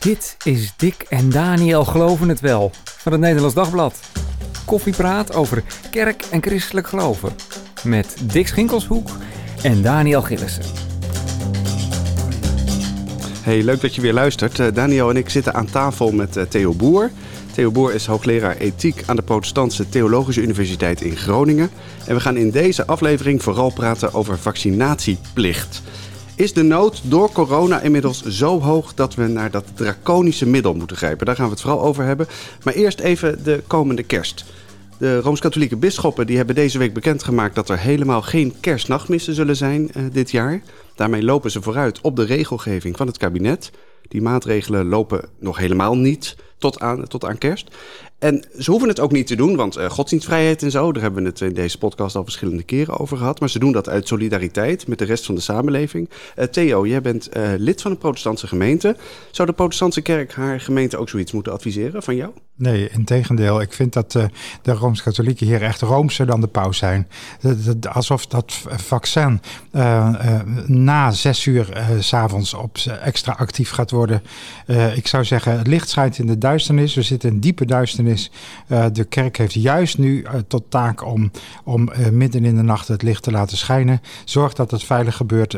Dit is Dick en Daniel Geloven het Wel van het Nederlands Dagblad. Koffiepraat over kerk en christelijk geloven. Met Dick Schinkelshoek en Daniel Gillissen. Hey, leuk dat je weer luistert. Uh, Daniel en ik zitten aan tafel met uh, Theo Boer. Theo Boer is hoogleraar ethiek aan de Protestantse Theologische Universiteit in Groningen. En we gaan in deze aflevering vooral praten over vaccinatieplicht. Is de nood door corona inmiddels zo hoog dat we naar dat draconische middel moeten grijpen? Daar gaan we het vooral over hebben. Maar eerst even de komende kerst. De Rooms-Katholieke bisschoppen die hebben deze week bekendgemaakt dat er helemaal geen kerstnachtmissen zullen zijn uh, dit jaar. Daarmee lopen ze vooruit op de regelgeving van het kabinet. Die maatregelen lopen nog helemaal niet tot aan, tot aan kerst. En ze hoeven het ook niet te doen, want uh, godsdienstvrijheid en zo, daar hebben we het in deze podcast al verschillende keren over gehad. Maar ze doen dat uit solidariteit met de rest van de samenleving. Uh, Theo, jij bent uh, lid van een protestantse gemeente. Zou de protestantse kerk haar gemeente ook zoiets moeten adviseren van jou? Nee, in tegendeel. Ik vind dat de Rooms-Katholieken hier echt roomser dan de paus zijn. Alsof dat vaccin na zes uur s s'avonds op extra actief gaat worden. ik zou zeggen, het licht schijnt in de duisternis. We zitten in diepe duisternis uh, de kerk heeft juist nu uh, tot taak om, om uh, midden in de nacht het licht te laten schijnen. Zorg dat het veilig gebeurt.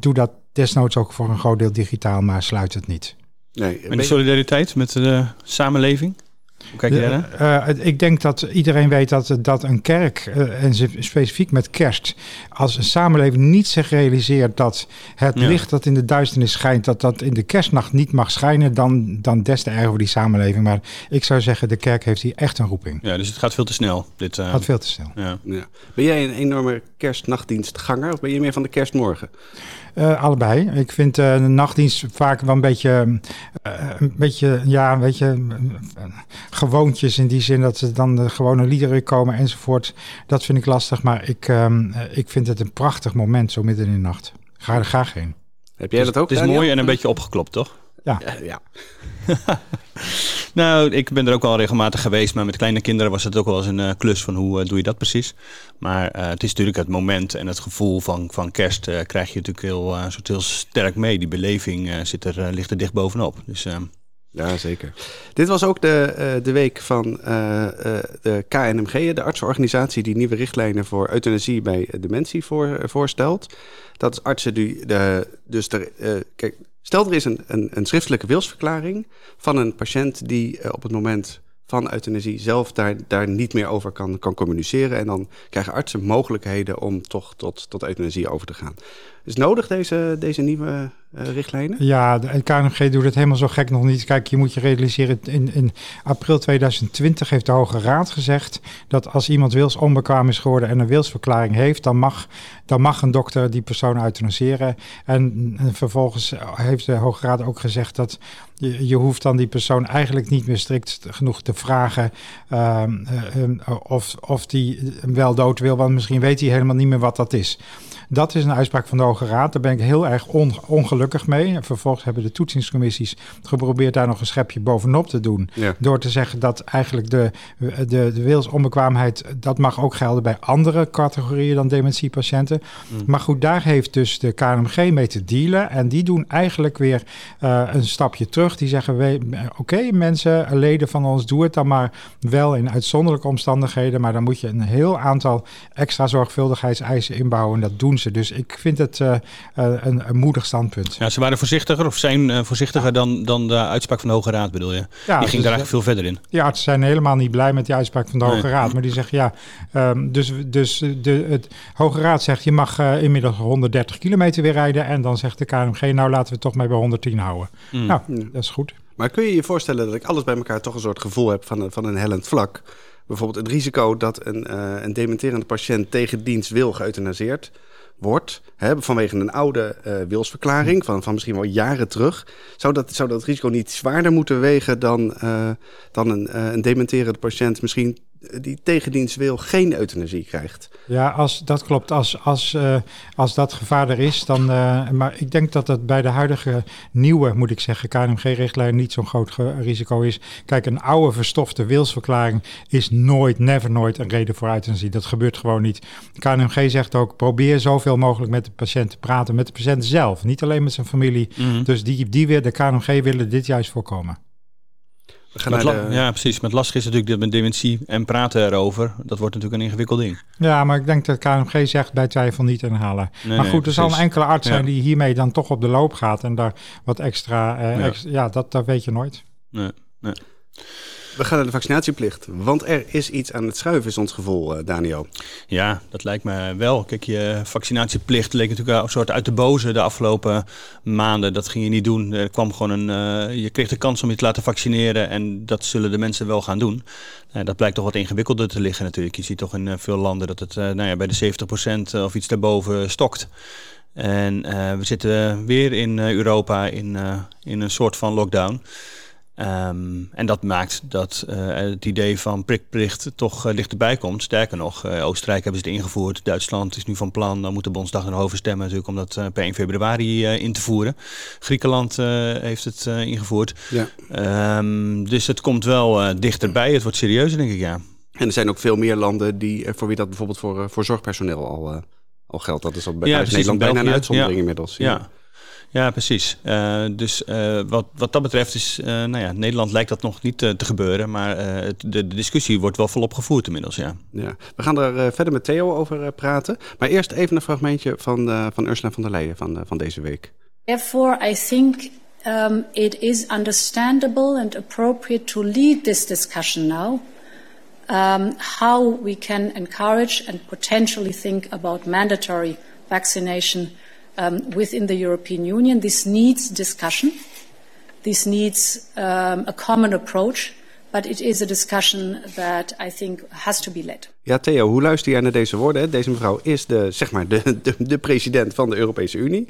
doe dat desnoods ook voor een groot deel digitaal, maar sluit het niet. Nee, de solidariteit met de samenleving? Hoe kijk jij uh, ik denk dat iedereen weet dat, dat een kerk, uh, en specifiek met kerst, als een samenleving niet zich realiseert dat het ja. licht dat in de duisternis schijnt, dat dat in de kerstnacht niet mag schijnen, dan, dan des te erger voor die samenleving. Maar ik zou zeggen, de kerk heeft hier echt een roeping. Ja, dus het gaat veel te snel. Dit uh... gaat veel te snel. Ja. Ja. Ben jij een enorme kerstnachtdienstganger of ben je meer van de kerstmorgen? Uh, allebei. Ik vind uh, de nachtdienst vaak wel een beetje, uh, een beetje, ja, weet je, gewoontjes in die zin dat ze dan de gewone liederen komen enzovoort. Dat vind ik lastig, maar ik, um, ik vind het een prachtig moment zo midden in de nacht. Ga er graag heen. Heb jij dat ook? Het is mooi en een beetje opgeklopt, toch? Ja. ja, ja. nou, ik ben er ook al regelmatig geweest, maar met kleine kinderen was het ook wel eens een uh, klus van hoe uh, doe je dat precies. Maar uh, het is natuurlijk het moment en het gevoel van, van kerst krijg je natuurlijk heel, soort heel sterk mee. Die beleving zit er, ligt er dicht bovenop. Dus, ja, zeker. Dit was ook de, de week van de KNMG, de artsenorganisatie die nieuwe richtlijnen voor euthanasie bij dementie voor, voorstelt. Dat is artsen die de, dus de, kijk, Stel, er is een, een, een schriftelijke wilsverklaring van een patiënt die uh, op het moment van euthanasie zelf daar, daar niet meer over kan, kan communiceren. En dan krijgen artsen mogelijkheden om toch tot, tot euthanasie over te gaan. Is nodig deze, deze nieuwe uh, richtlijnen? Ja, de KNMG doet het helemaal zo gek nog niet. Kijk, je moet je realiseren, in, in april 2020 heeft de Hoge Raad gezegd dat als iemand wilsonbekwaam is geworden en een wilsverklaring heeft, dan mag, dan mag een dokter die persoon euthanaseren. En, en vervolgens heeft de Hoge Raad ook gezegd dat je, je hoeft dan die persoon eigenlijk niet meer strikt genoeg te vragen uh, of, of die wel dood wil, want misschien weet hij helemaal niet meer wat dat is. Dat is een uitspraak van de Hoge Raad. Daar ben ik heel erg on, ongelukkig mee. En vervolgens hebben de toetsingscommissies geprobeerd daar nog een schepje bovenop te doen. Ja. Door te zeggen dat eigenlijk de, de, de wilsonbekwaamheid, dat mag ook gelden bij andere categorieën dan dementiepatiënten. Mm. Maar goed, daar heeft dus de KNMG mee te dealen. En die doen eigenlijk weer uh, een stapje terug. Die zeggen, oké okay, mensen, leden van ons, doe het dan maar wel in uitzonderlijke omstandigheden. Maar dan moet je een heel aantal extra zorgvuldigheidseisen inbouwen. En dat doen ze. Dus ik vind het een, een, moedig standpunt. Ja, ze waren voorzichtiger of zijn uh, voorzichtiger ja. dan, dan de uitspraak van de Hoge Raad, bedoel je? Ja, die ging daar eigenlijk veel verder in. Ja, ze zijn helemaal niet blij met die uitspraak van de Hoge nee. Raad. Maar die zeggen ja, um, dus, dus de het Hoge Raad zegt je mag uh, inmiddels 130 kilometer weer rijden. En dan zegt de KMG, nou laten we het toch maar bij 110 houden. Mm. Nou, dat is goed. Maar kun je je voorstellen dat ik alles bij elkaar toch een soort gevoel heb van een, van een hellend vlak? Bijvoorbeeld het risico dat een, uh, een dementerende patiënt tegen dienst wil geëuthanaseerd wordt, vanwege een oude uh, wilsverklaring van, van misschien wel jaren terug, zou dat, zou dat risico niet zwaarder moeten wegen dan, uh, dan een, uh, een dementerende patiënt misschien die tegendienst wil geen euthanasie krijgt. Ja, als, dat klopt. Als, als, uh, als dat gevaar er is, dan. Uh, maar ik denk dat dat bij de huidige nieuwe, moet ik zeggen, KNMG-richtlijn niet zo'n groot risico is. Kijk, een oude verstofte wilsverklaring is nooit, never nooit een reden voor euthanasie. Dat gebeurt gewoon niet. KNMG zegt ook: probeer zoveel mogelijk met de patiënt te praten, met de patiënt zelf, niet alleen met zijn familie. Mm -hmm. Dus die, die weer, de KNMG willen dit juist voorkomen. De... Ja, precies. Met lastig is natuurlijk dat met dementie en praten erover. Dat wordt natuurlijk een ingewikkeld ding. Ja, maar ik denk dat KMG zegt bij twijfel niet inhalen. Nee, maar goed, nee, er zal een enkele arts zijn die hiermee dan toch op de loop gaat. En daar wat extra... Eh, ja. Ex, ja, dat, dat weet je nooit. Nee, nee. We gaan naar de vaccinatieplicht. Want er is iets aan het schuiven, is ons gevoel, uh, Daniel. Ja, dat lijkt me wel. Kijk, je vaccinatieplicht leek natuurlijk een soort uit de boze de afgelopen maanden. Dat ging je niet doen. Er kwam gewoon een. Uh, je kreeg de kans om je te laten vaccineren. En dat zullen de mensen wel gaan doen. Uh, dat blijkt toch wat ingewikkelder te liggen natuurlijk. Je ziet toch in veel landen dat het nou ja, bij de 70% of iets daarboven stokt. En we zitten weer in Europa in, in een soort van lockdown. Um, en dat maakt dat uh, het idee van prikplicht toch uh, dichterbij komt. Sterker nog, uh, Oostenrijk hebben ze het ingevoerd. Duitsland is nu van plan, dan moet de Bondsdag erover stemmen natuurlijk om dat per 1 februari in te voeren. Griekenland heeft het ingevoerd. Ja. Um, dus het komt wel dichterbij. Het wordt serieuzer, denk ik, ja. En er zijn ook veel meer landen die, voor wie dat bijvoorbeeld voor, voor zorgpersoneel al, al geldt. Dat is al bij ja, Nederland bijna een uitzondering inmiddels. ja. Ja. Precies. Uh, dus uh, wat, wat dat betreft is, uh, nou ja, Nederland lijkt dat nog niet te gebeuren, maar de, de, discussie wordt wel volop gevoerd inmiddels, ja. ja. We gaan er verder met Theo over praten, maar eerst even een fragmentje van, van Ursula van der Leyen van, van deze week. Therefore, I think um, it is understandable and appropriate to lead this discussion now. Um, how we can encourage and potentially think about mandatory vaccination um, within the European Union. This needs discussion. This needs um, a common approach. But it is a discussion that I think has to be led. Ja, Theo, hoe luister jij naar deze woorden? Deze mevrouw is de, zeg maar de, de, de president van de Europese Unie.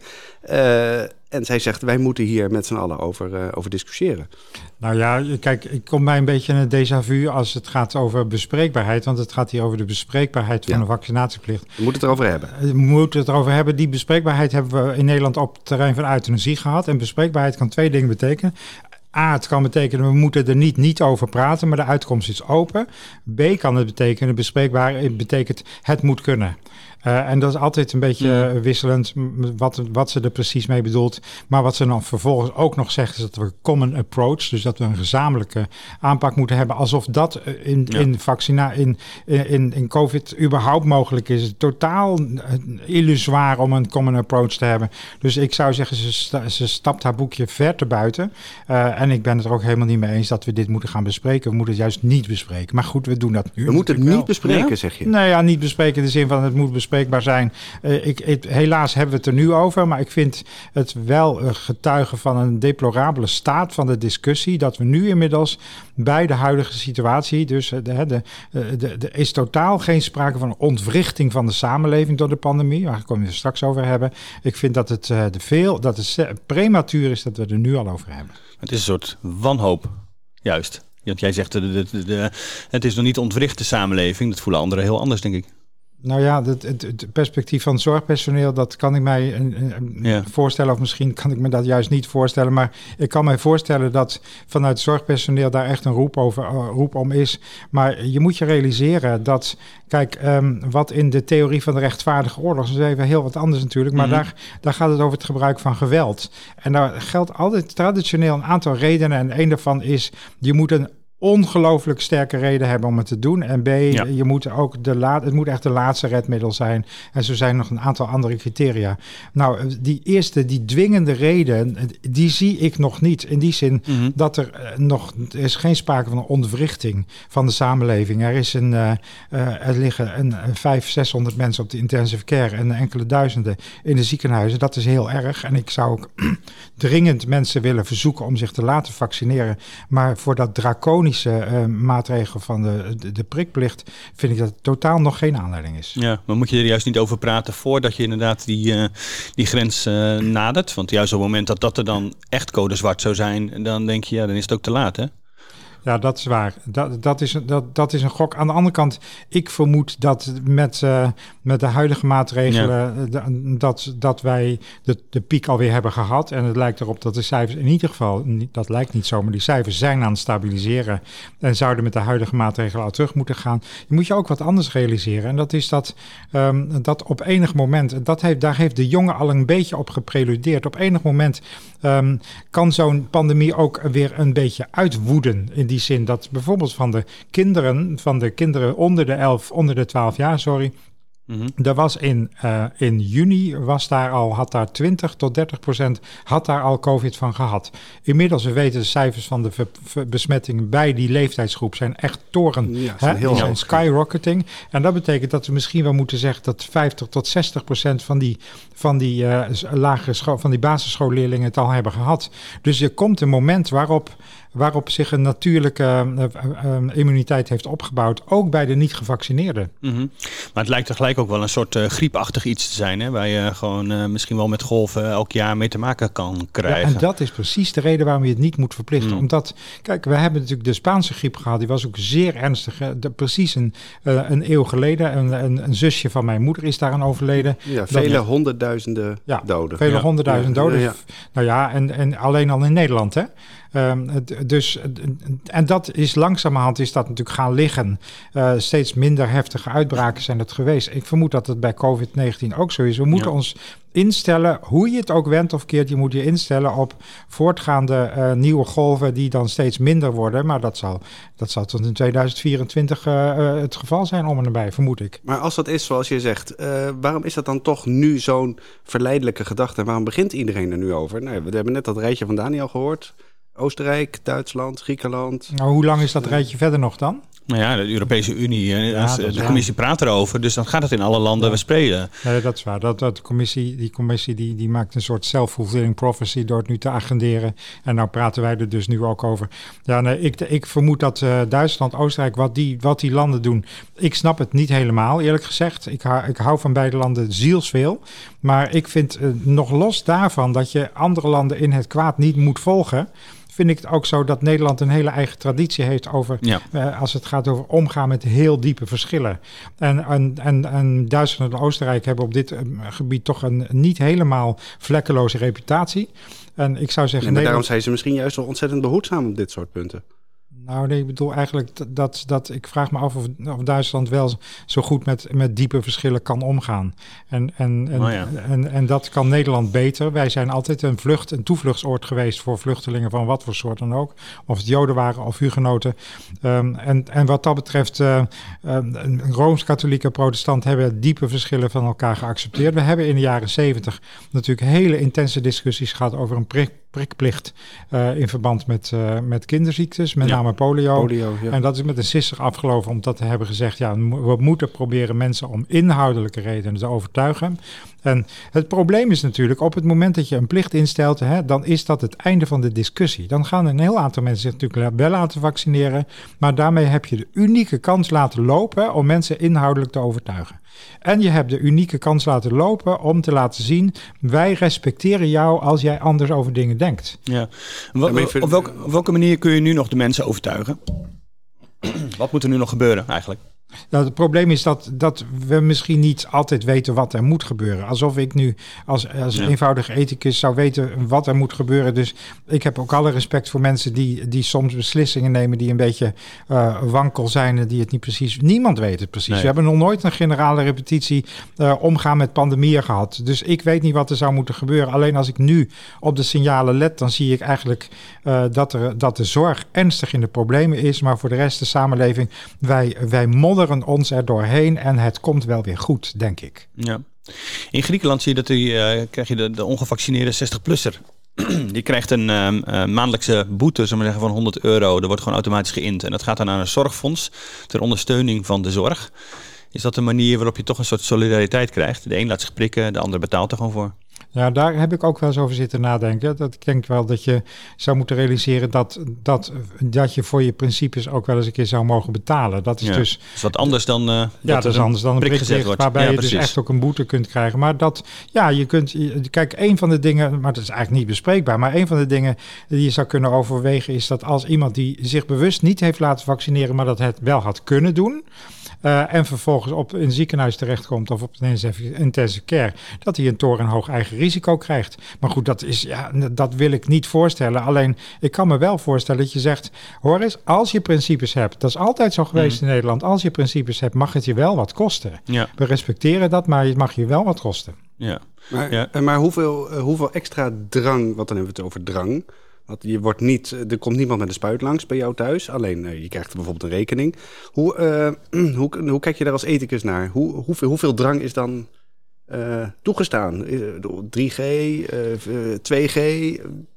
Uh, en zij zegt, wij moeten hier met z'n allen over, uh, over discussiëren. Nou ja, kijk, ik kom bij een beetje een déjà vu als het gaat over bespreekbaarheid. Want het gaat hier over de bespreekbaarheid van ja. de vaccinatieplicht. We moeten het erover hebben. We moeten het erover hebben. Die bespreekbaarheid hebben we in Nederland op het terrein van euthanasie gehad. En bespreekbaarheid kan twee dingen betekenen. A, het kan betekenen we moeten er niet, niet over praten, maar de uitkomst is open. B kan het betekenen, bespreekbaar, het betekent het moet kunnen. Uh, en dat is altijd een beetje wisselend wat, wat ze er precies mee bedoelt. Maar wat ze dan vervolgens ook nog zegt, is dat we common approach, dus dat we een gezamenlijke aanpak moeten hebben, alsof dat in, ja. in vaccina, in, in, in COVID überhaupt mogelijk is. Totaal illusoir om een common approach te hebben. Dus ik zou zeggen, ze, sta, ze stapt haar boekje ver te buiten. Uh, en ik ben het er ook helemaal niet mee eens dat we dit moeten gaan bespreken. We moeten het juist niet bespreken. Maar goed, we doen dat nu. We moeten het niet wel. bespreken, zeg je? Nee, ja, niet bespreken in de zin van het moet bespreken bespreekbaar zijn. Uh, ik, helaas hebben we het er nu over, maar ik vind het wel uh, getuigen van een deplorabele staat van de discussie. Dat we nu inmiddels bij de huidige situatie, dus uh, de, de, de, is totaal geen sprake van ontwrichting van de samenleving door de pandemie. Waar komen we het straks over hebben. Ik vind dat het de veel, dat het prematuur is dat we er nu al over hebben. Het is een soort wanhoop, juist. Want jij zegt, de, de, de, het is nog niet ontwricht de samenleving. Dat voelen anderen heel anders, denk ik. Nou ja, het, het, het, perspectief van zorgpersoneel, dat kan ik mij ja. voorstellen, of misschien kan ik me dat juist niet voorstellen. Maar ik kan mij voorstellen dat vanuit zorgpersoneel daar echt een roep, over, uh, roep om is. Maar je moet je realiseren dat, kijk, um, wat in de theorie van de rechtvaardige oorlog, dat is even heel wat anders natuurlijk, maar mm -hmm. daar, daar gaat het over het gebruik van geweld. En daar geldt altijd traditioneel een aantal redenen. En een daarvan is, je moet een ongelooflijk sterke reden hebben om het te doen. En B, ja. je moet ook de laat, het moet echt de laatste redmiddel zijn. En zo zijn nog een aantal andere criteria. Nou, die eerste, die dwingende reden, die zie ik nog niet. In die zin mm -hmm. dat er uh, nog er is geen sprake van een ontwrichting van de samenleving. Er is een, uh, uh, er liggen een, een 500, 600 mensen op de intensive care en enkele duizenden in de ziekenhuizen. Dat is heel erg. En ik zou ook dringend mensen willen verzoeken om zich te laten vaccineren. Maar voor dat draconische uh, maatregel van de, de, de, prikplicht vind ik dat totaal nog geen aanleiding is. Ja, maar moet je er juist niet over praten voordat je inderdaad die, uh, die grens uh, nadert? Want juist op het moment dat dat er dan echt code zwart zou zijn, dan denk je, ja, dan is het ook te laat, hè? Ja, dat is waar. Dat, dat, is, dat, dat is een gok. Aan de andere kant, ik vermoed dat met, uh, met de huidige maatregelen... Ja. dat, dat wij de, de piek alweer hebben gehad. En het lijkt erop dat de cijfers in ieder geval... dat lijkt niet zo, maar die cijfers zijn aan het stabiliseren... en zouden met de huidige maatregelen al terug moeten gaan. Je moet je ook wat anders realiseren. En dat is dat, um, dat op enig moment... Dat heeft, daar heeft de jongen al een beetje op gepreludeerd. Op enig moment um, kan zo'n pandemie ook weer een beetje uitwoeden. In die zin dat bijvoorbeeld van de kinderen, van de kinderen onder de 11, onder de 12 jaar, sorry, Mm Er was in, uh, in juni was daar al, had daar 20 tot 30 procent had daar al COVID van gehad. Inmiddels, we weten de cijfers van de besmettingen bij die leeftijdsgroep zijn echt toren. Ja, zijn, heel zijn skyrocketing. En dat betekent dat we misschien wel moeten zeggen dat 50 tot 60 procent van die, van die uh, lagere school, van die basisschoolleerlingen het al hebben gehad. Dus er komt een moment waarop waarop zich een natuurlijke uh, uh, immuniteit heeft opgebouwd, ook bij de niet-gevaccineerden. Mm -hmm. Maar het lijkt tegelijk ook wel een soort uh, griepachtig iets te zijn, hè, waar je gewoon misschien wel met golven elk jaar mee te maken kan krijgen. Ja, en dat is precies de reden waarom je het niet moet verplichten. Mm. Omdat, kijk, we hebben natuurlijk de Spaanse griep gehad, die was ook zeer ernstig. De, precies een, een eeuw geleden, een, een, een, zusje van mijn moeder is daaraan overleden. Ja, vele honderdduizenden ja, doden. Vele honderdduizenden doden. Nou ja, en, en alleen al in Nederland, hè. Um, dus, en dat is langzamerhand is dat natuurlijk gaan liggen. Uh, steeds minder heftige uitbraken zijn het geweest. Ik vermoed dat het bij COVID-19 ook zo is. We moeten ons instellen, hoe je het ook wendt of keert, je moet je instellen op voortgaande uh, nieuwe golven die dan steeds minder worden. Maar dat zal, dat zal tot in 2024 uh, uh, het geval zijn om en nabij, vermoed ik. Maar als dat is zoals je zegt, waarom is dat dan toch nu zo'n verleidelijke gedachte? En waarom begint iedereen er nu over? Nou, we hebben net dat rijtje van Daniel gehoord. Oostenrijk, Duitsland, Griekenland. Nou, hoe lang is dat rijtje verder nog dan? Nou ja, de Europese Unie, ja, de, commissie praat erover, dus dan gaat het in alle landen ja. spelen. Nee, dat is waar. Dat, dat de commissie, die commissie die, die maakt een soort self-fulfilling prophecy door het nu te agenderen. En nou praten wij er dus nu ook over. Ja, nee, ik, ik vermoed dat uh, Duitsland, Oostenrijk, wat die, wat die landen doen, ik snap het niet helemaal, eerlijk gezegd. Ik, hou, ik hou van beide landen zielsveel. Maar ik vind uh, nog los daarvan dat je andere landen in het kwaad niet moet volgen vind ik het ook zo dat Nederland een hele eigen traditie heeft over ja. uh, als het gaat over omgaan met heel diepe verschillen. En, en, en, en Duitsland en Oostenrijk hebben op dit uh, gebied toch een niet helemaal vlekkeloze reputatie. En ik zou zeggen. Nee, maar daarom zijn ze misschien juist wel ontzettend behoedzaam op dit soort punten. Nou, nee, ik bedoel eigenlijk dat, dat ik vraag me af of, of Duitsland wel zo goed met, met diepe verschillen kan omgaan. En, en, en, oh ja. en, en, dat kan Nederland beter. Wij zijn altijd een vlucht, een toevluchtsoord geweest voor vluchtelingen van wat voor soort dan ook. Of het Joden waren of hugenoten. Um, en, en wat dat betreft, uh, um, Rooms-Katholieke protestant hebben diepe verschillen van elkaar geaccepteerd. We hebben in de jaren zeventig natuurlijk hele intense discussies gehad over een prik prikplicht uh, in verband met, uh, met kinderziektes, met ja. name polio. polio ja. En dat is met een sisser afgelopen omdat we hebben gezegd, ja, we moeten proberen mensen om inhoudelijke redenen te overtuigen. En het probleem is natuurlijk, op het moment dat je een plicht instelt, hè, dan is dat het einde van de discussie. Dan gaan een heel aantal mensen zich natuurlijk wel laten vaccineren, maar daarmee heb je de unieke kans laten lopen om mensen inhoudelijk te overtuigen. En je hebt de unieke kans laten lopen om te laten zien: wij respecteren jou als jij anders over dingen denkt. Ja. Op, welke, op welke manier kun je nu nog de mensen overtuigen? Wat moet er nu nog gebeuren eigenlijk? Nou, het probleem is dat, dat we misschien niet altijd weten wat er moet gebeuren. Alsof ik nu als, als ja. eenvoudige ethicus zou weten wat er moet gebeuren. Dus ik heb ook alle respect voor mensen die, die soms beslissingen nemen die een beetje uh, wankel zijn en die het niet precies. Niemand weet het precies. Nee. We hebben nog nooit een generale repetitie uh, omgaan met pandemieën gehad. Dus ik weet niet wat er zou moeten gebeuren. Alleen als ik nu op de signalen let, dan zie ik eigenlijk uh, dat, er, dat de zorg ernstig in de problemen is. Maar voor de rest de samenleving, wij, wij modderen ons er doorheen en het komt wel weer goed, denk ik. Ja. In Griekenland zie je dat die, uh, krijg je de, de ongevaccineerde 60-plusser. Die krijgt een uh, maandelijkse boete, we zeggen, van 100 euro. Dat wordt gewoon automatisch geïnd. En dat gaat dan naar een zorgfonds ter ondersteuning van de zorg. Is dat een manier waarop je toch een soort solidariteit krijgt? De een laat zich prikken, de ander betaalt er gewoon voor. Ja, daar heb ik ook wel eens over zitten nadenken. Dat ik denk wel dat je zou moeten realiseren dat, dat, dat je voor je principes ook wel eens een keer zou mogen betalen. Dat is Ja. dus. Dat is wat anders dan. eh, Ja, dat is er anders dan een prik prik gezet ligt, wordt. waarbij Ja, je dus echt ook een boete kunt krijgen. Maar dat, ja, je kunt, kijk, een van de dingen, maar dat is eigenlijk niet bespreekbaar, maar een van de dingen die je zou kunnen overwegen is dat als iemand die zich bewust niet heeft laten vaccineren, maar dat het wel had kunnen doen, eh, en vervolgens op een ziekenhuis terechtkomt of op een intensive care, dat hij een torenhoog eigen risico krijgt. Maar goed, dat, is, ja, dat wil ik niet voorstellen. Alleen, ik kan me wel voorstellen dat je zegt, hoor eens, als je principes hebt, dat is altijd zo geweest in Nederland, als je principes hebt, mag het je wel wat kosten. Ja, We respecteren dat, maar het mag je wel wat kosten. ja. Maar, Ja. eh, maar hoeveel, eh, hoeveel extra drang, want dan hebben we het over drang. Want je wordt niet, eh, er komt niemand met een spuit langs bij jou thuis. Alleen je krijgt bijvoorbeeld een rekening. Hoe, eh, hoe, hoe kijk je daar als ethicus naar? Hoe, hoeveel, hoeveel drang is dan eh, toegestaan? Is, eh, 3G, eh, eh, 2G?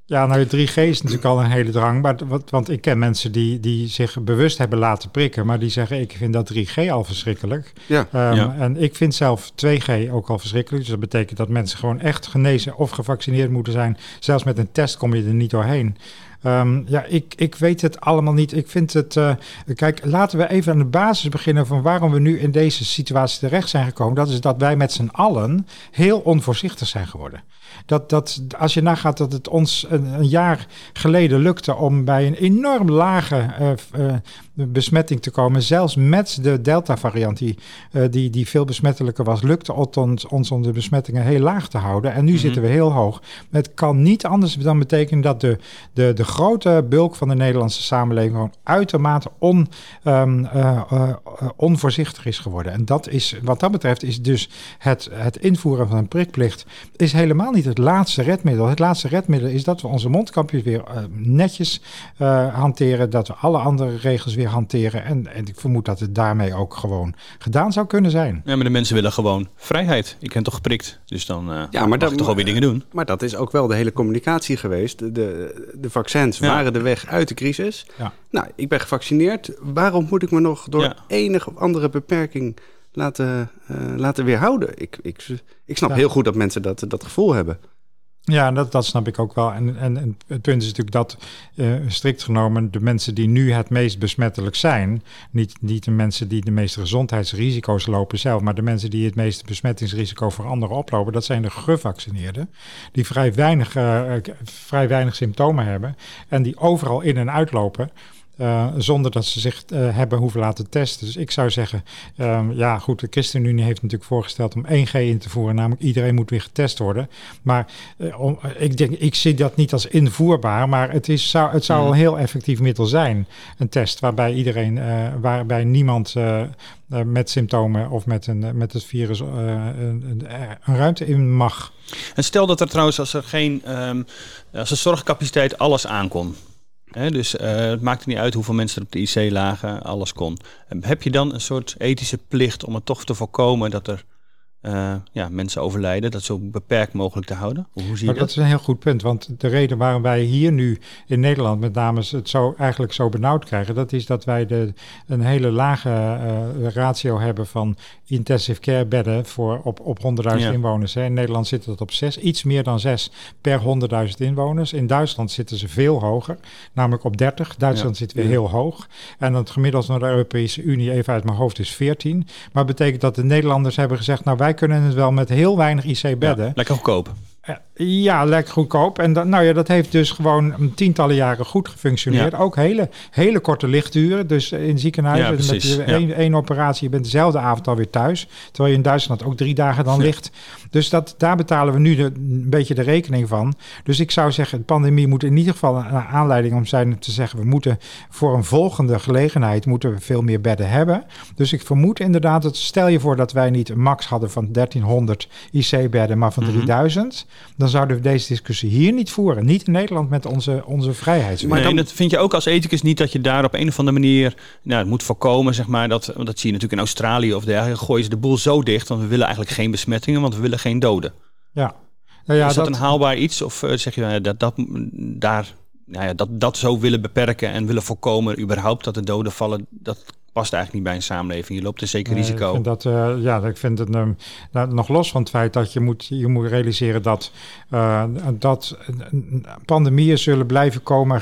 Ja, nou, 3G is natuurlijk al een hele drang. Maar, want, want ik ken mensen die, die zich bewust hebben laten prikken. Maar die zeggen, ik vind dat 3G al verschrikkelijk. Ja. Ehm, Ja. En ik vind zelf 2G ook al verschrikkelijk. Dus dat betekent dat mensen gewoon echt genezen of gevaccineerd moeten zijn. Zelfs met een test kom je er niet doorheen. Ehm, ja, ik, ik weet het allemaal niet. Ik vind het. eh, kijk, laten we even aan de basis beginnen van waarom we nu in deze situatie terecht zijn gekomen. Dat is dat wij met z'n allen heel onvoorzichtig zijn geworden. Dat, dat als je nagaat dat het ons een, een jaar geleden lukte om bij een enorm lage eh, eh, besmetting te komen, zelfs met de Delta-variant die, eh, die, die veel besmettelijker was, lukte het ons, ons om de besmettingen heel laag te houden. En nu zitten we heel hoog. Het kan niet anders dan betekenen dat de, de, de grote bulk van de Nederlandse samenleving gewoon uitermate on, ehm, eh, eh, eh, onvoorzichtig is geworden. En dat is, wat dat betreft, is dus het, het invoeren van een prikplicht is helemaal niet het laatste redmiddel. Het laatste redmiddel is dat we onze mondkapjes weer eh, netjes eh, hanteren, dat we alle andere regels weer hanteren. En, en ik vermoed dat het daarmee ook gewoon gedaan zou kunnen zijn. ja, maar de mensen willen gewoon vrijheid. Ik ben toch geprikt, dus dan eh Ja, maar mag dat- ik toch wel weer dingen doen. Maar dat is ook wel de hele communicatie geweest. De, de, de vaccins Ja. waren de weg uit de crisis. Ja. Nou, ik ben gevaccineerd. Waarom moet ik me nog door Ja. enige andere beperking laten, eh, laten weerhouden? Ik, ik, ik snap Ja. heel goed dat mensen dat, dat gevoel hebben. Ja, dat, dat snap ik ook wel. En, en, en het punt is natuurlijk dat eh, strikt genomen de mensen die nu het meest besmettelijk zijn, niet, niet de mensen die de meeste gezondheidsrisico's lopen zelf, maar de mensen die het meeste besmettingsrisico voor anderen oplopen, dat zijn de gevaccineerden, die vrij weinig, eh, vrij weinig symptomen hebben en die overal in en uitlopen. Eh, zonder dat ze zich eh, hebben hoeven laten testen. Dus ik zou zeggen, ehm, ja goed, de ChristenUnie heeft natuurlijk voorgesteld om 1G in te voeren. Namelijk iedereen moet weer getest worden. Maar eh, om, ik, denk, ik zie dat niet als invoerbaar, maar het, is, zou, het zou een heel effectief middel zijn. Een test waarbij iedereen, waarbij niemand met symptomen of met, een, met het virus een, een, ruimte in mag. En stel dat er trouwens, als er geen, ehm, als de zorgcapaciteit alles aankon. Dus eh, het maakte niet uit hoeveel mensen er op de IC lagen, alles kon. Heb je dan een soort ethische plicht om het toch te voorkomen dat er eh, ja, mensen overlijden, dat zo beperkt mogelijk te houden? Hoe, zie je Maar dat? dat is een heel goed punt, want de reden waarom wij hier nu in Nederland met name het zo eigenlijk zo benauwd krijgen, dat is dat wij de, een hele lage eh, ratio hebben van intensive care bedden voor op, op 100.000 Ja. inwoners. Hè. In Nederland zit het op 6, iets meer dan 6 per 100.000 inwoners. In Duitsland zitten ze veel hoger, namelijk op 30. Duitsland Ja. zit weer Ja. heel hoog. En het gemiddeld van de Europese Unie, even uit mijn hoofd, is 14. Maar dat betekent dat de Nederlanders hebben gezegd, nou wij kunnen het wel met heel weinig IC-bedden. Ja, lekker goedkoop. Ja, Ja, lekker goedkoop. En dan, nou ja, dat heeft dus gewoon een tientallen jaren goed gefunctioneerd. Ook hele, hele korte lichturen. Dus in ziekenhuizen Ja, met ja. één, één operatie, je bent dezelfde avond alweer thuis. Terwijl je in Duitsland ook drie dagen dan Ja. ligt. Dus dat, daar betalen we nu de, een beetje de rekening van. Dus ik zou zeggen, de pandemie moet in ieder geval een aanleiding om zijn te zeggen... we moeten voor een volgende gelegenheid moeten we veel meer bedden hebben. Dus ik vermoed inderdaad, dat stel je voor dat wij niet een max hadden van 1300 IC-bedden, maar van Mhm. 3000... dan zouden we deze discussie hier niet voeren. Niet in Nederland met onze, onze vrijheidswet. Maar nee, dan- dat vind je ook als ethicus niet dat je daar op een of andere manier nou, het moet voorkomen, zeg maar, dat, want dat zie je natuurlijk in Australië of dergelijke, gooien ze de boel zo dicht, want we willen eigenlijk geen besmettingen, want we willen geen doden. Ja. Nou ja, is dat, dat, een haalbaar iets of eh, zeg je nou dat, dat daar, nou ja, dat, dat zo willen beperken en willen voorkomen überhaupt dat de doden vallen, dat past eigenlijk niet bij een samenleving. Je loopt een zeker Nee, risico. Ik vind dat, eh, ja, ik vind het ehm, nou, nog los van het feit dat je moet, je moet realiseren dat, eh, dat eh, pandemieën zullen blijven komen.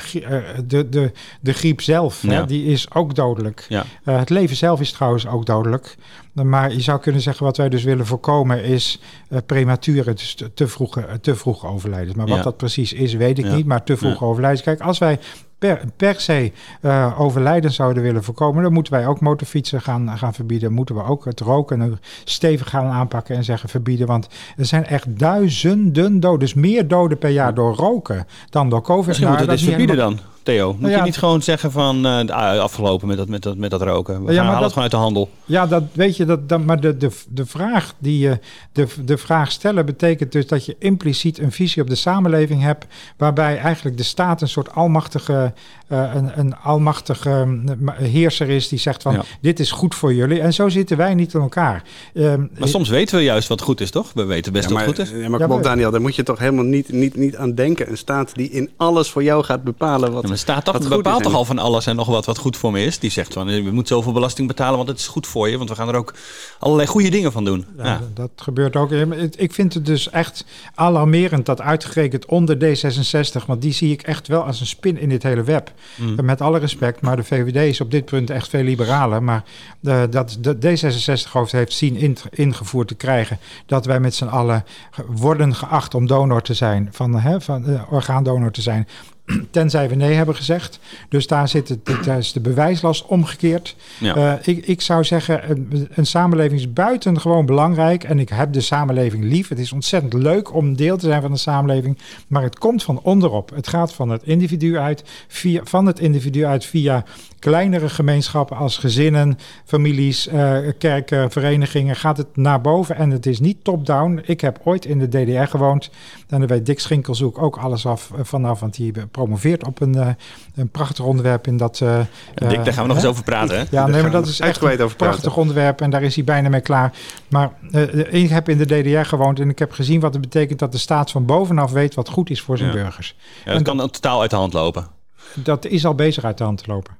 De, de, de griep zelf, Ja. hè, die is ook dodelijk. Ja. Het leven zelf is trouwens ook dodelijk. Maar je zou kunnen zeggen, wat wij dus willen voorkomen is premature, dus te, te vroege, te vroeg overlijden. Maar wat Ja. dat precies is, weet ik niet. Maar te vroeg overlijden. Kijk, als wij per, per se eh, overlijden zouden willen voorkomen, dan moeten wij ook motorfietsen gaan, gaan verbieden. Moeten we ook het roken en stevig gaan aanpakken en zeggen verbieden. Want er zijn echt duizenden doden. Dus meer doden per jaar door roken dan door COVID. Misschien Nou, moeten we dit verbieden dan, Theo. Moet Nou ja, je niet gewoon zeggen van eh, ah, afgelopen met dat, met, dat, met dat roken. We Ja, gaan, maar halen dat- het gewoon uit de handel. Ja, dat weet je, dat, dat, maar de, de, de vraag die je, de, de vraag stellen betekent dus dat je impliciet een visie op de samenleving hebt, waarbij eigenlijk de staat een soort almachtige, eh, een, een almachtige mm, heerser is die zegt van Ja. dit is goed voor jullie. En zo zitten wij niet in elkaar. Ehm, Maar soms weten we juist wat goed is, toch? We weten best Ja, wat maar, goed is. ja, maar Ja, kom op, maar- Daniel, daar moet je toch helemaal niet, niet, niet aan denken. Een staat die in alles voor jou gaat bepalen wat, Staat toch, goed bepaalt toch al van alles en nog wat wat goed voor me is. Die zegt van, eh, we moeten zoveel belasting betalen, want het is goed voor je. Want we gaan er ook allerlei goede dingen van doen. Ja, Ja. dat gebeurt ook. Ik vind het dus echt alarmerend dat uitgerekend onder D66, want die zie ik echt wel als een spin in dit hele web. Mm. Met alle respect, maar de VVD is op dit punt echt veel liberaler. Maar eh, dat de D66-hoofd heeft zien in- ingevoerd te krijgen dat wij met z'n allen worden geacht om donor te zijn, van, hè, van eh, orgaandonor te zijn. Tenzij we nee hebben gezegd. Dus daar, zit het, daar is de bewijslast omgekeerd. Ja. Eh, ik, ik zou zeggen, een, een samenleving is buitengewoon belangrijk. En ik heb de samenleving lief. Het is ontzettend leuk om deel te zijn van de samenleving. Maar het komt van onderop. Het gaat van het individu uit, via, van het individu uit via kleinere gemeenschappen als gezinnen, families, eh, kerken, verenigingen. Gaat het naar boven en het is niet top-down. Ik heb ooit in de DDR gewoond. En daar weet Dick Schinkelzoek ook alles af eh, vanaf. Want die promoveert op een, eh, een prachtig onderwerp in dat... eh, Dick, daar gaan we nog hè? eens over praten. Hè? Ja, nee, maar dat is echt een over praten. prachtig onderwerp en daar is hij bijna mee klaar. Maar eh, ik heb in de DDR gewoond en ik heb gezien wat het betekent dat de staat van bovenaf weet wat goed is voor zijn Ja. burgers. Ja, dat En kan totaal uit de hand lopen. Dat is al bezig uit de hand te lopen.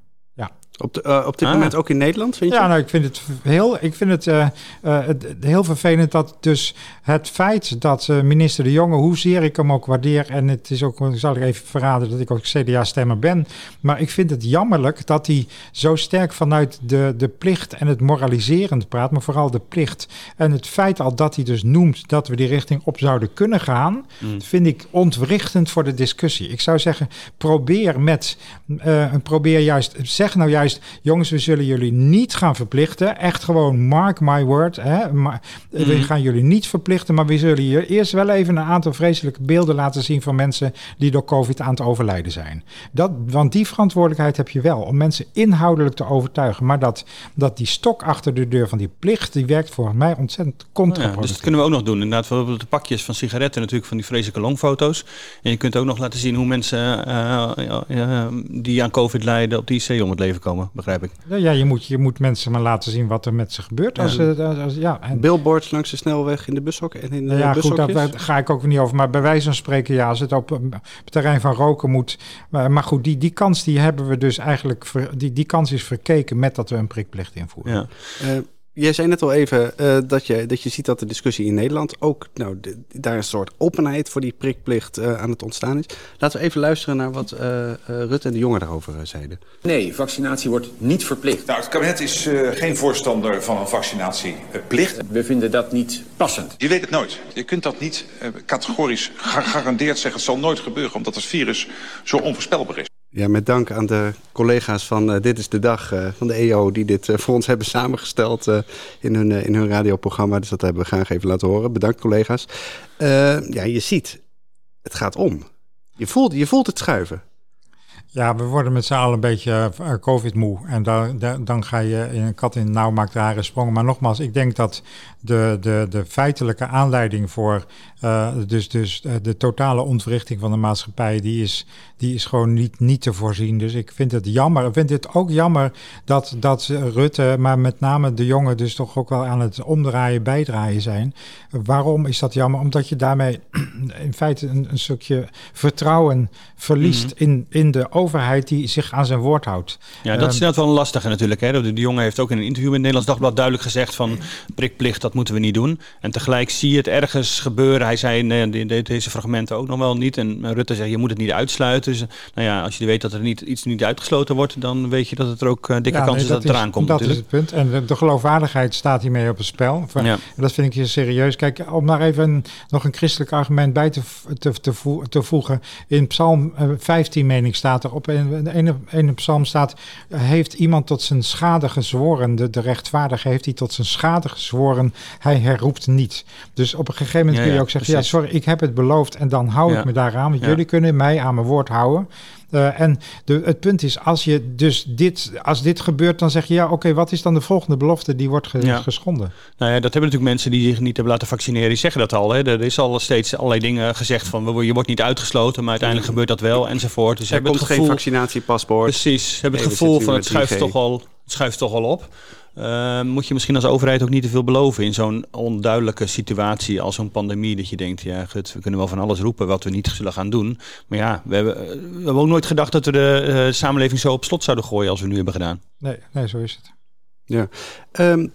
Op, de- eh, op dit Ah. moment ook in Nederland, vind je? Ja, nou, ik vind het heel, ik vind het, eh, eh, het- heel vervelend dat dus het feit dat eh, minister De Jonge, hoezeer ik hem ook waardeer, en het is ook, ik zal ik even verraden dat ik ook CDA-stemmer ben, maar ik vind het jammerlijk dat hij zo sterk vanuit de, de plicht en het moraliserend praat, maar vooral de plicht. En het feit al dat hij dus noemt dat we die richting op zouden kunnen gaan, Mm. vind ik ontwrichtend voor de discussie. Ik zou zeggen, probeer met, eh, probeer juist, zeg nou juist, jongens, we zullen jullie niet gaan verplichten. Echt gewoon, mark my word. Hè? Maar, eh, We Mhm. gaan jullie niet verplichten, maar we zullen je eerst wel even een aantal vreselijke beelden laten zien van mensen die door COVID aan het overlijden zijn. Dat, want die verantwoordelijkheid heb je wel, om mensen inhoudelijk te overtuigen. Maar dat, dat die stok achter de deur van die plicht, die werkt volgens mij ontzettend Ja, contraproductief. dus dat kunnen we ook nog doen. Inderdaad, bijvoorbeeld de pakjes van sigaretten, natuurlijk van die vreselijke longfoto's. En je kunt ook nog laten zien hoe mensen eh, ja, die aan COVID lijden op die IC om het leven komen, begrijp ik. Nou Ja, je moet, je moet mensen maar laten zien wat er met ze gebeurt. Als, Ja. ze- als, als- ja, en, Billboards langs de snelweg in de bushokken en in de ja, goed, daar, daar ga ik ook niet over. Maar bij wijze van spreken, ja, als het op, op het terrein van roken moet. Maar, maar goed, die, die kans die hebben we dus eigenlijk, ver- die, die kans is verkeken met dat we een prikplicht invoeren. Ja. Eh, jij zei net al even eh, dat, je, dat je ziet dat de discussie in Nederland ook, nou, de- daar een soort openheid voor die prikplicht eh, aan het ontstaan is. Laten we even luisteren naar wat eh eh, Rutte en de jongen daarover zeiden. Nee, vaccinatie wordt niet verplicht. Nou, het kabinet is eh, geen voorstander van een vaccinatieplicht. We vinden dat niet passend. Je weet het nooit. Je kunt dat niet eh, categorisch gegarandeerd zeggen. Het zal nooit gebeuren, omdat het virus zo onvoorspelbaar is. Ja, met dank aan de collega's van eh, Dit is de Dag eh, van de EO... die dit eh, voor ons hebben samengesteld in, hun, in hun radioprogramma. Dus dat hebben we graag even laten horen. Bedankt collega's. Ja, je ziet, het gaat om. Je voelt, je voelt het schuiven. Ja, we worden met z'n allen een beetje eh, COVID-moe. En dan, ga je in een kat in de nauw maakt rare sprongen. Maar nogmaals, ik denk dat de, de, de feitelijke aanleiding voor eh, dus, dus eh, de totale ontwrichting van de maatschappij, die is, die is gewoon niet, niet te voorzien. Dus ik vind het jammer. Ik vind het ook jammer dat, dat Rutte, maar met name de jongen, dus toch ook wel aan het omdraaien, bijdraaien zijn. Waarom is dat jammer? Omdat je daarmee in feite een, een stukje vertrouwen verliest in, in de overheid overheid die zich aan zijn woord houdt. Ja, dat is Ehm, net wel een lastige natuurlijk. Hè. De, de jongen heeft ook in een interview in het Nederlands Dagblad duidelijk gezegd van prikplicht, dat moeten we niet doen. En tegelijk zie je het ergens gebeuren. Hij zei nee, de- de- deze fragmenten ook nog wel niet. En Rutte zegt, je moet het niet uitsluiten. Dus nou ja, als je weet dat er niet, iets niet uitgesloten wordt, dan weet je dat het er ook eh, dikke Ja, kans nee, is dat, het eraan komt Dat natuurlijk. is het punt. En de, de geloofwaardigheid staat hiermee op het spel. Van- Ja. En dat vind ik hier serieus. Kijk, om maar even een- nog een christelijk argument bij te, te, te, te voegen. In Psalm eh, 15, meen ik, staat er op een, de ene, ene psalm staat... heeft iemand tot zijn schade gezworen, de, de rechtvaardige heeft hij tot zijn schade gezworen, hij herroept niet. Dus op een gegeven moment Ja, kun je ook zeggen, precies. ja, sorry, ik heb het beloofd en dan hou ik me daaraan. Want jullie kunnen mij aan mijn woord houden. Eh, en de, het punt is, als, je dus dit, als dit gebeurt, dan zeg je ja, oké, wat is dan de volgende belofte die wordt ge- Ja. geschonden? Nou ja, dat hebben natuurlijk mensen die zich niet hebben laten vaccineren. Die zeggen dat al. Hè. Er is al steeds allerlei dingen gezegd van we- je wordt niet uitgesloten, maar uiteindelijk gebeurt dat wel enzovoort. Dus ze Er hebben komt het geen gevoel, vaccinatiepaspoort. Precies, ze hebben het Nee, gevoel van het schuift 3G. toch al, het schuift toch al op. Eh, moet je misschien als overheid ook niet te veel beloven in zo'n onduidelijke situatie als zo'n pandemie. Dat je denkt, ja gut, we kunnen wel van alles roepen wat we niet zullen gaan doen. Maar ja, we hebben, eh, we hebben ook nooit gedacht dat we de eh, samenleving zo op slot zouden gooien als we nu hebben gedaan. Nee, nee, zo is het. Ja. Ehm,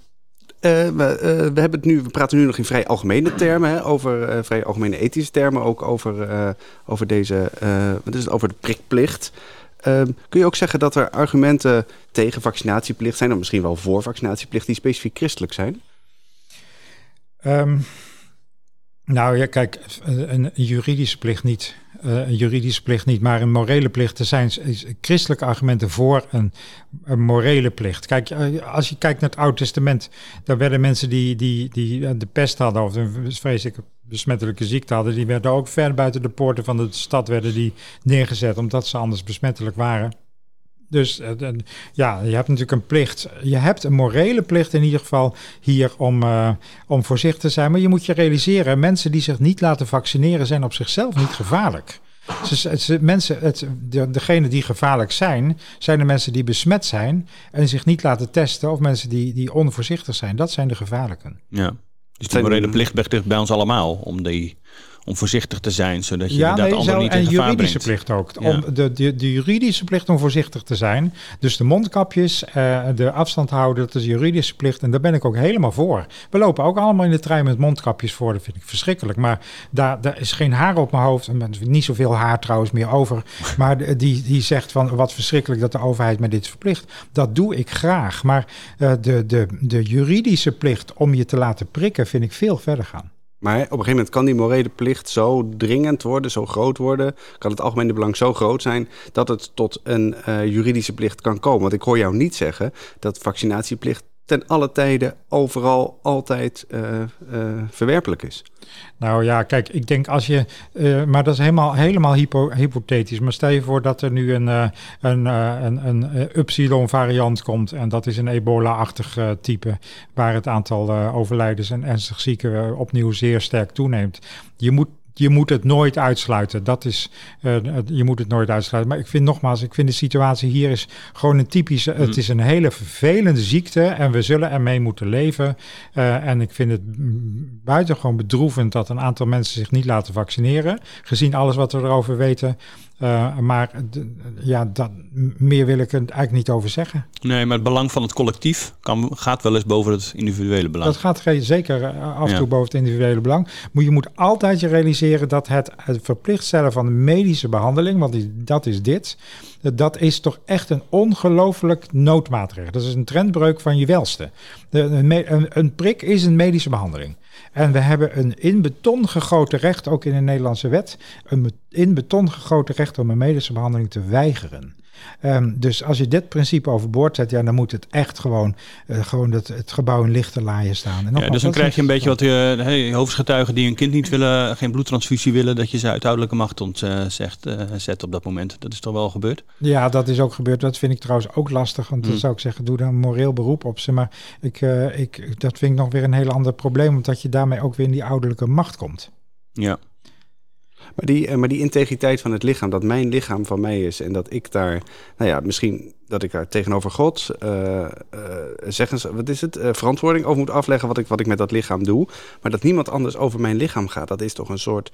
eh, we, eh, we, hebben het nu, we praten nu nog in vrij algemene termen, hè, over eh, vrij algemene ethische termen, ook over, eh, over, deze, eh, wat is het, over de prikplicht. Ehm, kun je ook zeggen dat er argumenten tegen vaccinatieplicht zijn, of misschien wel voor vaccinatieplicht, die specifiek christelijk zijn? Ehm, nou ja, kijk, een, een juridische plicht niet. Eh, een juridische plicht niet, maar een morele plicht. Er zijn is- christelijke argumenten voor een, een morele plicht. Kijk, eh, als je kijkt naar het Oude Testament, dan werden mensen die, die, die eh, de pest hadden of een vreselijke besmettelijke ziekte hadden, die werden ook ver buiten de poorten van de stad werden die neergezet, omdat ze anders besmettelijk waren. Dus eh, ja, je hebt natuurlijk een plicht. Je hebt een morele plicht in ieder geval hier om, eh, om voorzichtig te zijn. Maar je moet je realiseren, mensen die zich niet laten vaccineren zijn op zichzelf niet gevaarlijk. Ze, ze, mensen, het, de, degene die gevaarlijk zijn, zijn de mensen die besmet zijn en zich niet laten testen. Of mensen die, die onvoorzichtig zijn. Dat zijn de gevaarlijken. Ja. Dus die zijn- morele plicht ligt bij ons allemaal om, die, om voorzichtig te zijn, zodat je Ja, inderdaad nee, anderen niet en in gevaar juridische brengt. plicht ook. Ja. Om de, de, de juridische plicht om voorzichtig te zijn. Dus de mondkapjes, eh, de afstand houden, dat is juridische plicht. En daar ben ik ook helemaal voor. We lopen ook allemaal in de trein met mondkapjes voor. Dat vind ik verschrikkelijk. Maar daar, daar is geen haar op mijn hoofd. En niet zoveel haar trouwens meer over. Maar die, die zegt van wat verschrikkelijk dat de overheid mij dit verplicht. Dat doe ik graag. Maar eh, de, de, de juridische plicht om je te laten prikken vind ik veel verder gaan. Maar op een gegeven moment kan die morele plicht zo dringend worden, zo groot worden, kan het algemene belang zo groot zijn dat het tot een eh, juridische plicht kan komen. Want ik hoor jou niet zeggen dat vaccinatieplicht ten alle tijden, overal, altijd eh, eh, verwerpelijk is. Nou ja, kijk, ik denk als je. eh, maar dat is helemaal, helemaal hypo, hypothetisch. Maar stel je voor dat er nu een, een, eh, een, een eh, Upsilon-variant komt. En dat is een ebola-achtig type. Waar het aantal overlijdens en ernstig zieken opnieuw zeer sterk toeneemt. Je moet. Je moet het nooit uitsluiten. Dat is, eh, je moet het nooit uitsluiten. Maar ik vind nogmaals, ik vind de situatie hier is gewoon een typische. Het is een hele vervelende ziekte en we zullen ermee moeten leven. Eh, en ik vind het mm, buitengewoon bedroevend dat een aantal mensen zich niet laten vaccineren. Gezien alles wat we erover weten. Eh, maar ja, dat, meer wil ik er eigenlijk niet over zeggen. Nee, maar het belang van het collectief kan, gaat wel eens boven het individuele belang. Dat gaat zeker eh, af en toe Ja. boven het individuele belang. Maar je moet altijd je realiseren dat het, verplicht stellen van medische behandeling, want die, dat is dit, dat is toch echt een ongelooflijk noodmaatregel. Dat is een trendbreuk van je welste. Een, een, een prik is een medische behandeling. En we hebben een in beton gegoten recht, ook in de Nederlandse wet, een in beton gegoten recht om een medische behandeling te weigeren. Ehm, dus als je dit principe overboord zet, ja, dan moet het echt gewoon, eh, gewoon het, het gebouw in lichte laaien staan. En Ja, dus dan dat krijg je een beetje wat uh, hey, hoofdgetuigen die een kind niet willen, geen bloedtransfusie willen, dat je ze uit ouderlijke macht ont, uh, zegt, uh, zet op dat moment. Dat is toch wel gebeurd? Ja, dat is ook gebeurd. Dat vind ik trouwens ook lastig. Want dan Hmm. zou ik zeggen, doe dan een moreel beroep op ze. Maar ik, ik, dat vind ik nog weer een heel ander probleem. Omdat je daarmee ook weer in die ouderlijke macht komt. Ja. Maar die, eh, maar die integriteit van het lichaam, dat mijn lichaam van mij is en dat ik daar, nou ja, misschien dat ik daar tegenover God, uh, uh, wat is het, uh, verantwoording over moet afleggen wat ik, wat ik met dat lichaam doe. Maar dat niemand anders over mijn lichaam gaat, dat is toch een soort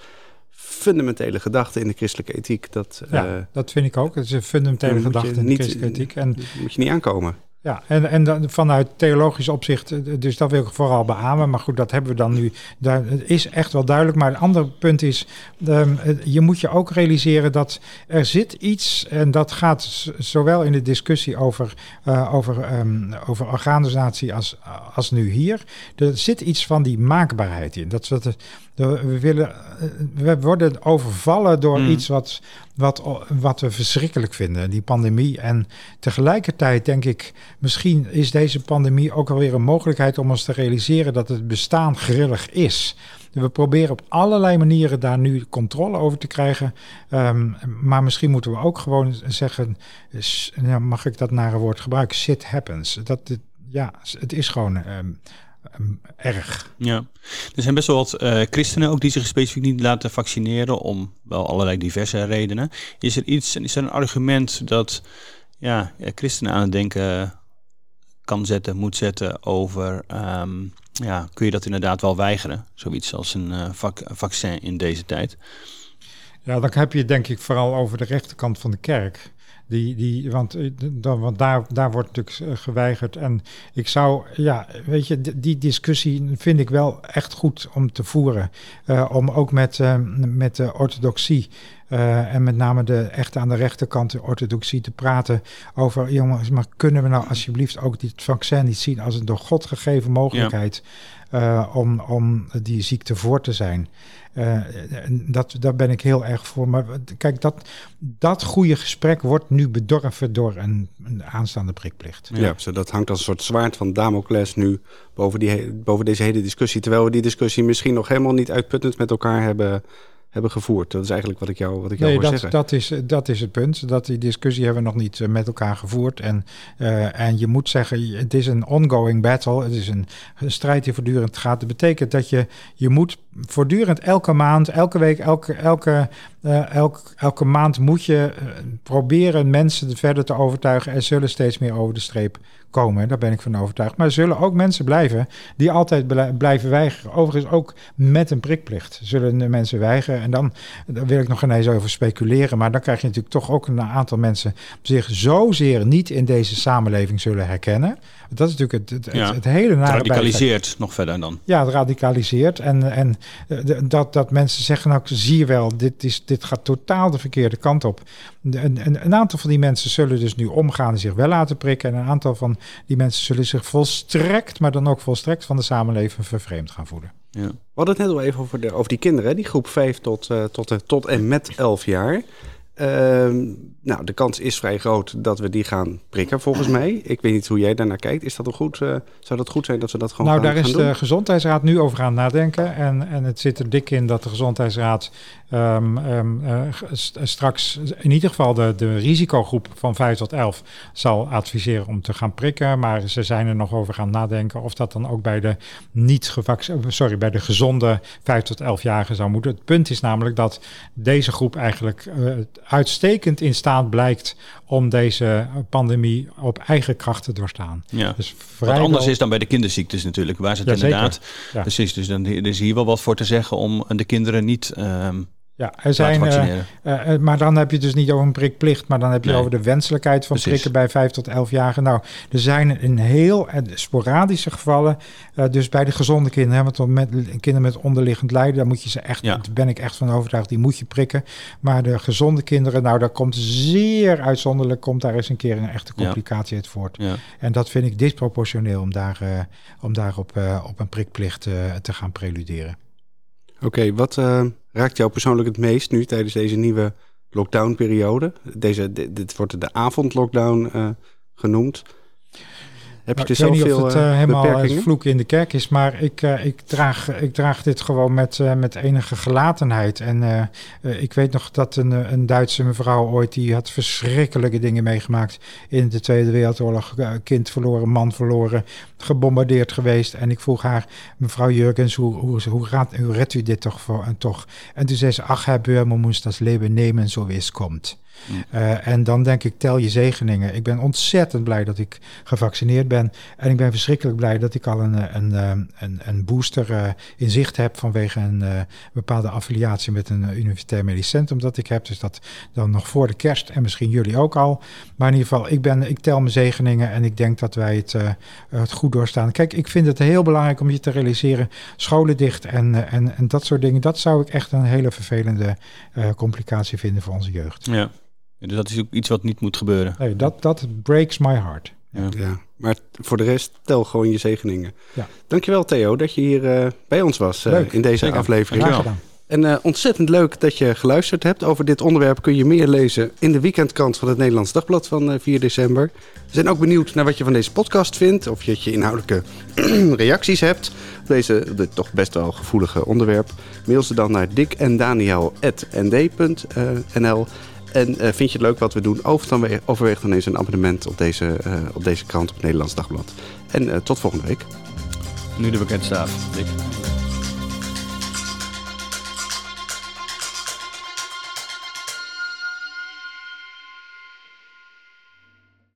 fundamentele gedachte in de christelijke ethiek. Dat, Ja, dat vind ik ook. Het is een fundamentele gedachte in de niet- christelijke ethiek. En moet je niet aankomen. Ja, en, en dan vanuit theologisch opzicht, eh, dus dat wil ik vooral beamen. Maar goed, dat hebben we dan nu. Daar is echt wel duidelijk. Maar het andere punt is, ehm, eh, je moet je ook realiseren dat er zit iets, en dat gaat zowel in de discussie over, eh, over, ehm, over organisatie als, als nu hier. Er zit iets van die maakbaarheid in. Dat, dat, dat we, willen, eh, we worden overvallen door Mm. iets wat, wat, wat we verschrikkelijk vinden, die pandemie. En tegelijkertijd denk ik, misschien is deze pandemie ook alweer een mogelijkheid om ons te realiseren dat het bestaan grillig is. We proberen op allerlei manieren daar nu controle over te krijgen. Ehm, maar misschien moeten we ook gewoon zeggen, ja, mag ik dat nare woord gebruiken? Shit happens. Dat, ja, het is gewoon ehm, erg. Ja, er zijn best wel wat eh, christenen ook die zich specifiek niet laten vaccineren om wel allerlei diverse redenen. Is er iets, is er een argument dat ja, christenen aan het denken kan zetten, moet zetten over, ehm, ja, kun je dat inderdaad wel weigeren? Zoiets als een vac- vaccin in deze tijd. Ja, dan heb je het denk ik vooral over de rechterkant van de kerk. Die, die, want eh, dan, want daar, daar wordt natuurlijk eh, geweigerd. En ik zou, ja, weet je, die discussie vind ik wel echt goed om te voeren. Eh, om ook met, met de orthodoxie en met name de echt aan de rechterkant de orthodoxie te praten over, jongens, maar kunnen we nou alsjeblieft ook dit vaccin niet zien als een door God gegeven mogelijkheid eh, om, om die ziekte voor te zijn? Eh, dat, daar ben ik heel erg voor. Maar kijk, dat, dat goede gesprek wordt nu bedorven door een, een aanstaande prikplicht. Ja. zo dat hangt als een soort zwaard van Damocles nu boven, die, boven deze hele discussie. Terwijl we die discussie misschien nog helemaal niet uitputtend met elkaar hebben, hebben gevoerd. Dat is eigenlijk wat ik jou, wat ik jou Nee, dat, zeggen. dat, is, dat is het punt. Dat die discussie hebben we nog niet eh, met elkaar gevoerd. En, eh, en je moet zeggen, het is een ongoing battle. Het is een, een strijd die voortdurend gaat. Dat betekent dat je, je moet voortdurend elke maand, elke week, elke, elke, eh, elk, elke maand moet je proberen mensen verder te overtuigen. Er zullen steeds meer over de streep komen. Daar ben ik van overtuigd. Maar er zullen ook mensen blijven die altijd blij- blijven weigeren. Overigens ook met een prikplicht zullen de mensen weigeren. En dan, daar wil ik nog geen eens over speculeren. Maar dan krijg je natuurlijk toch ook een aantal mensen zich zozeer niet in deze samenleving zullen herkennen. Dat is natuurlijk het, het, Ja. het, het hele Het nare radicaliseert nog verder dan. ja, het radicaliseert. En, en eh, dat, dat mensen zeggen, nou zie je wel, dit, is, dit gaat totaal de verkeerde kant op. Een, een, aantal van die mensen zullen dus nu omgaan en zich wel laten prikken. En een aantal van die mensen zullen zich volstrekt, maar dan ook volstrekt van de samenleving vervreemd gaan voelen. Ja. We hadden het net al even over, de, over die kinderen, die groep 5 tot, eh, tot, tot en met 11 jaar. Ehm, nou, de kans is vrij groot dat we die gaan prikken, volgens mij. Ik weet niet hoe jij daarnaar kijkt. Is dat een goed, eh, zou dat goed zijn dat we dat gewoon nou, gaan, daar is gaan de Gezondheidsraad nu over aan het nadenken. En, en het zit er dik in dat de Gezondheidsraad ehm, ehm, eh, st- straks in ieder geval de, de risicogroep van 5 tot 11 zal adviseren om te gaan prikken. Maar ze zijn er nog over gaan nadenken of dat dan ook bij de niet sorry, bij de gezonde 5 tot 11-jarigen zou moeten. Het punt is namelijk dat deze groep eigenlijk eh, uitstekend in staat blijkt om deze pandemie op eigen kracht te doorstaan. Ja. Dus Wat anders is dan bij de kinderziektes natuurlijk, waar ze het Ja, inderdaad... Ja. Precies, dus dan er is hier wel wat voor te zeggen om de kinderen niet ehm Ja, er zijn, eh, eh, eh, maar dan heb je dus niet over een prikplicht, maar dan heb je Nee. over de wenselijkheid van Precies. prikken bij 5 tot 11 jaar. Nou, er zijn in heel sporadische gevallen, eh, dus bij de gezonde kinderen, hè, want met kinderen met onderliggend lijden, daar moet je ze echt, Ja. daar ben ik echt van overtuigd, die moet je prikken. Maar de gezonde kinderen, nou, daar komt zeer uitzonderlijk, komt daar eens een keer een echte Ja. complicatie uit voort. ja. En dat vind ik disproportioneel om daar, eh, om daar op, eh, op een prikplicht eh, te gaan preluderen. Oké, wat eh, raakt jou persoonlijk het meest nu tijdens deze nieuwe lockdown-periode? Deze, dit, wordt de avondlockdown eh, genoemd. Heb je Nou, er ik weet niet of het eh, eh, helemaal beperkingen? het vloeken in de kerk is, maar ik, eh, ik, draag, ik draag dit gewoon met, eh, met enige gelatenheid. En eh, eh, ik weet nog dat een, eh, een Duitse mevrouw ooit, die had verschrikkelijke dingen meegemaakt in de Tweede Wereldoorlog. Eh, kind verloren, man verloren, gebombardeerd geweest. En ik vroeg haar, mevrouw Jurgens, hoe, hoe, hoe, gaat, hoe redt u dit toch voor en toch? En toen zei ze, ach, Herr Böhmer moest dat leven nemen zo wie es komt. Uh, en dan denk ik, tel je zegeningen. Ik ben ontzettend blij dat ik gevaccineerd ben. En ik ben verschrikkelijk blij dat ik al een, een, een, een booster in zicht heb vanwege een bepaalde affiliatie met een universitair medisch centrum dat ik heb. Dus dat dan nog voor de kerst en misschien jullie ook al. Maar in ieder geval, ik, ben, ik tel mijn zegeningen en ik denk dat wij het, het goed doorstaan. Kijk, ik vind het heel belangrijk om je te realiseren, scholen dicht en, en, en dat soort dingen. Dat zou ik echt een hele vervelende complicatie vinden voor onze jeugd. Ja. Dus dat is ook iets wat niet moet gebeuren. Nee, dat, dat breaks my heart. Ja. ja. maar voor de rest tel gewoon je zegeningen. Ja. Dankjewel Theo dat je hier uh, bij ons was uh, in deze Zeker. aflevering. Dankjewel. En uh, ontzettend leuk dat je geluisterd hebt. Over dit onderwerp kun je meer lezen in de weekendkrant van het Nederlands Dagblad van 4 december. We zijn ook benieuwd naar wat je van deze podcast vindt. Of je, je inhoudelijke reacties hebt op deze dit toch best wel gevoelige onderwerp. Mail ze dan naar dikendaniel.nd.nl en uh, vind je het leuk wat we doen? Overweeg dan eens een abonnement op deze, uh, op deze krant op Nederlands Dagblad. En uh, tot volgende week. Nu de bekendstaaf, Dick.